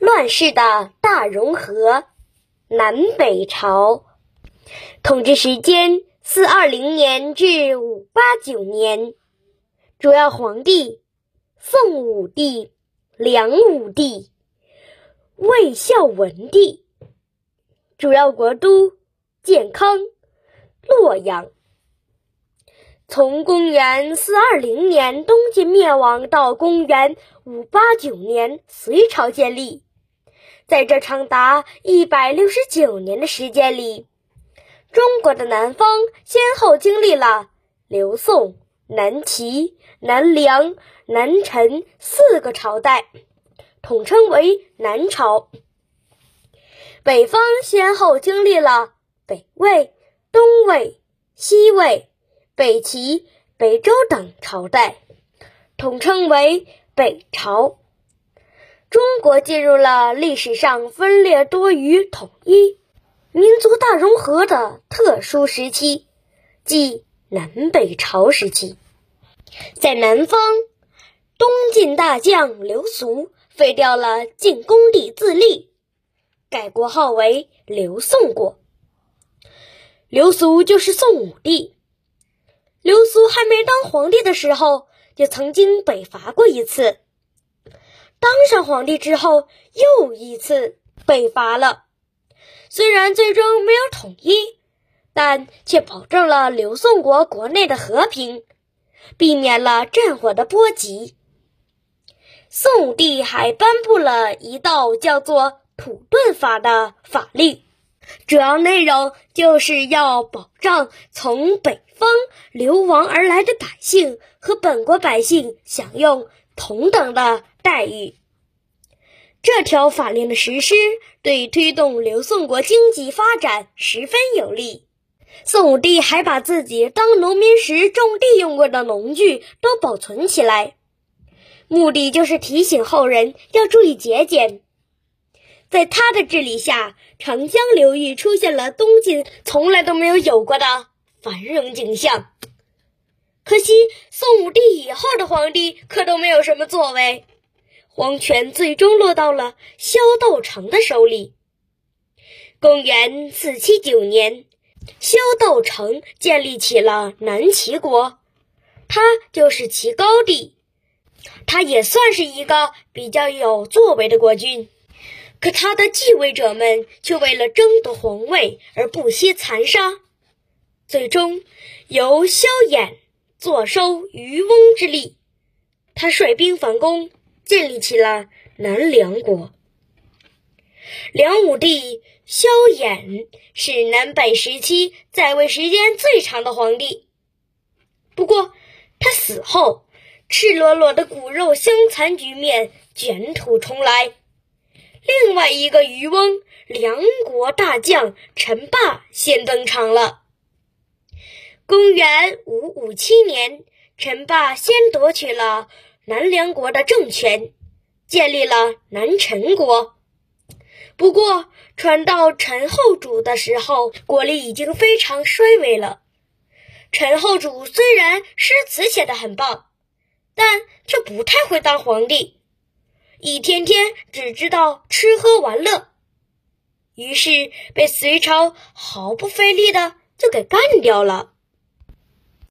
乱世的大融合，南北朝，统治时间四二零年至五八九年，主要皇帝宋武帝、梁武帝、魏孝文帝，主要国都建康、洛阳。从公元四二零年东晋灭亡到公元五八九年隋朝建立，在这长达一百六十九年的时间里，中国的南方先后经历了刘宋、南齐、南梁、南陈四个朝代，统称为南朝；北方先后经历了北魏、东魏、西魏。北齐、北周等朝代，统称为北朝。中国进入了历史上分裂多于统一、民族大融合的特殊时期，即南北朝时期。在南方，东晋大将刘俗废掉了晋恭帝自立，改国号为刘宋国。刘俗就是宋武帝。刘苏还没当皇帝的时候，就曾经北伐过一次。当上皇帝之后，又一次北伐了。虽然最终没有统一，但却保证了刘宋国国内的和平，避免了战火的波及。宋武帝还颁布了一道叫做“土遁法”的法律。主要内容就是要保障从北方流亡而来的百姓和本国百姓享用同等的待遇。这条法令的实施对推动刘宋国经济发展十分有利。宋武帝还把自己当农民时种地用过的农具都保存起来，目的就是提醒后人要注意节俭。在他的治理下，长江流域出现了东晋从来都没有有过的繁荣景象。可惜，宋武帝以后的皇帝可都没有什么作为，皇权最终落到了萧道成的手里。公元四七九年，萧道成建立起了南齐国，他就是齐高帝，他也算是一个比较有作为的国君。可他的继位者们却为了争夺皇位而不惜残杀，最终由萧衍坐收渔翁之利。他率兵反攻，建立起了南梁国。梁武帝萧衍是南北时期在位时间最长的皇帝。不过，他死后，赤裸裸的骨肉相残局面卷土重来。另外一个渔翁，梁国大将陈霸先登场了。公元五五七年，陈霸先夺取了南梁国的政权，建立了南陈国。不过，传到陈后主的时候，国力已经非常衰微了。陈后主虽然诗词写得很棒，但却不太会当皇帝。一天天只知道吃喝玩乐，于是被隋朝毫不费力的就给干掉了。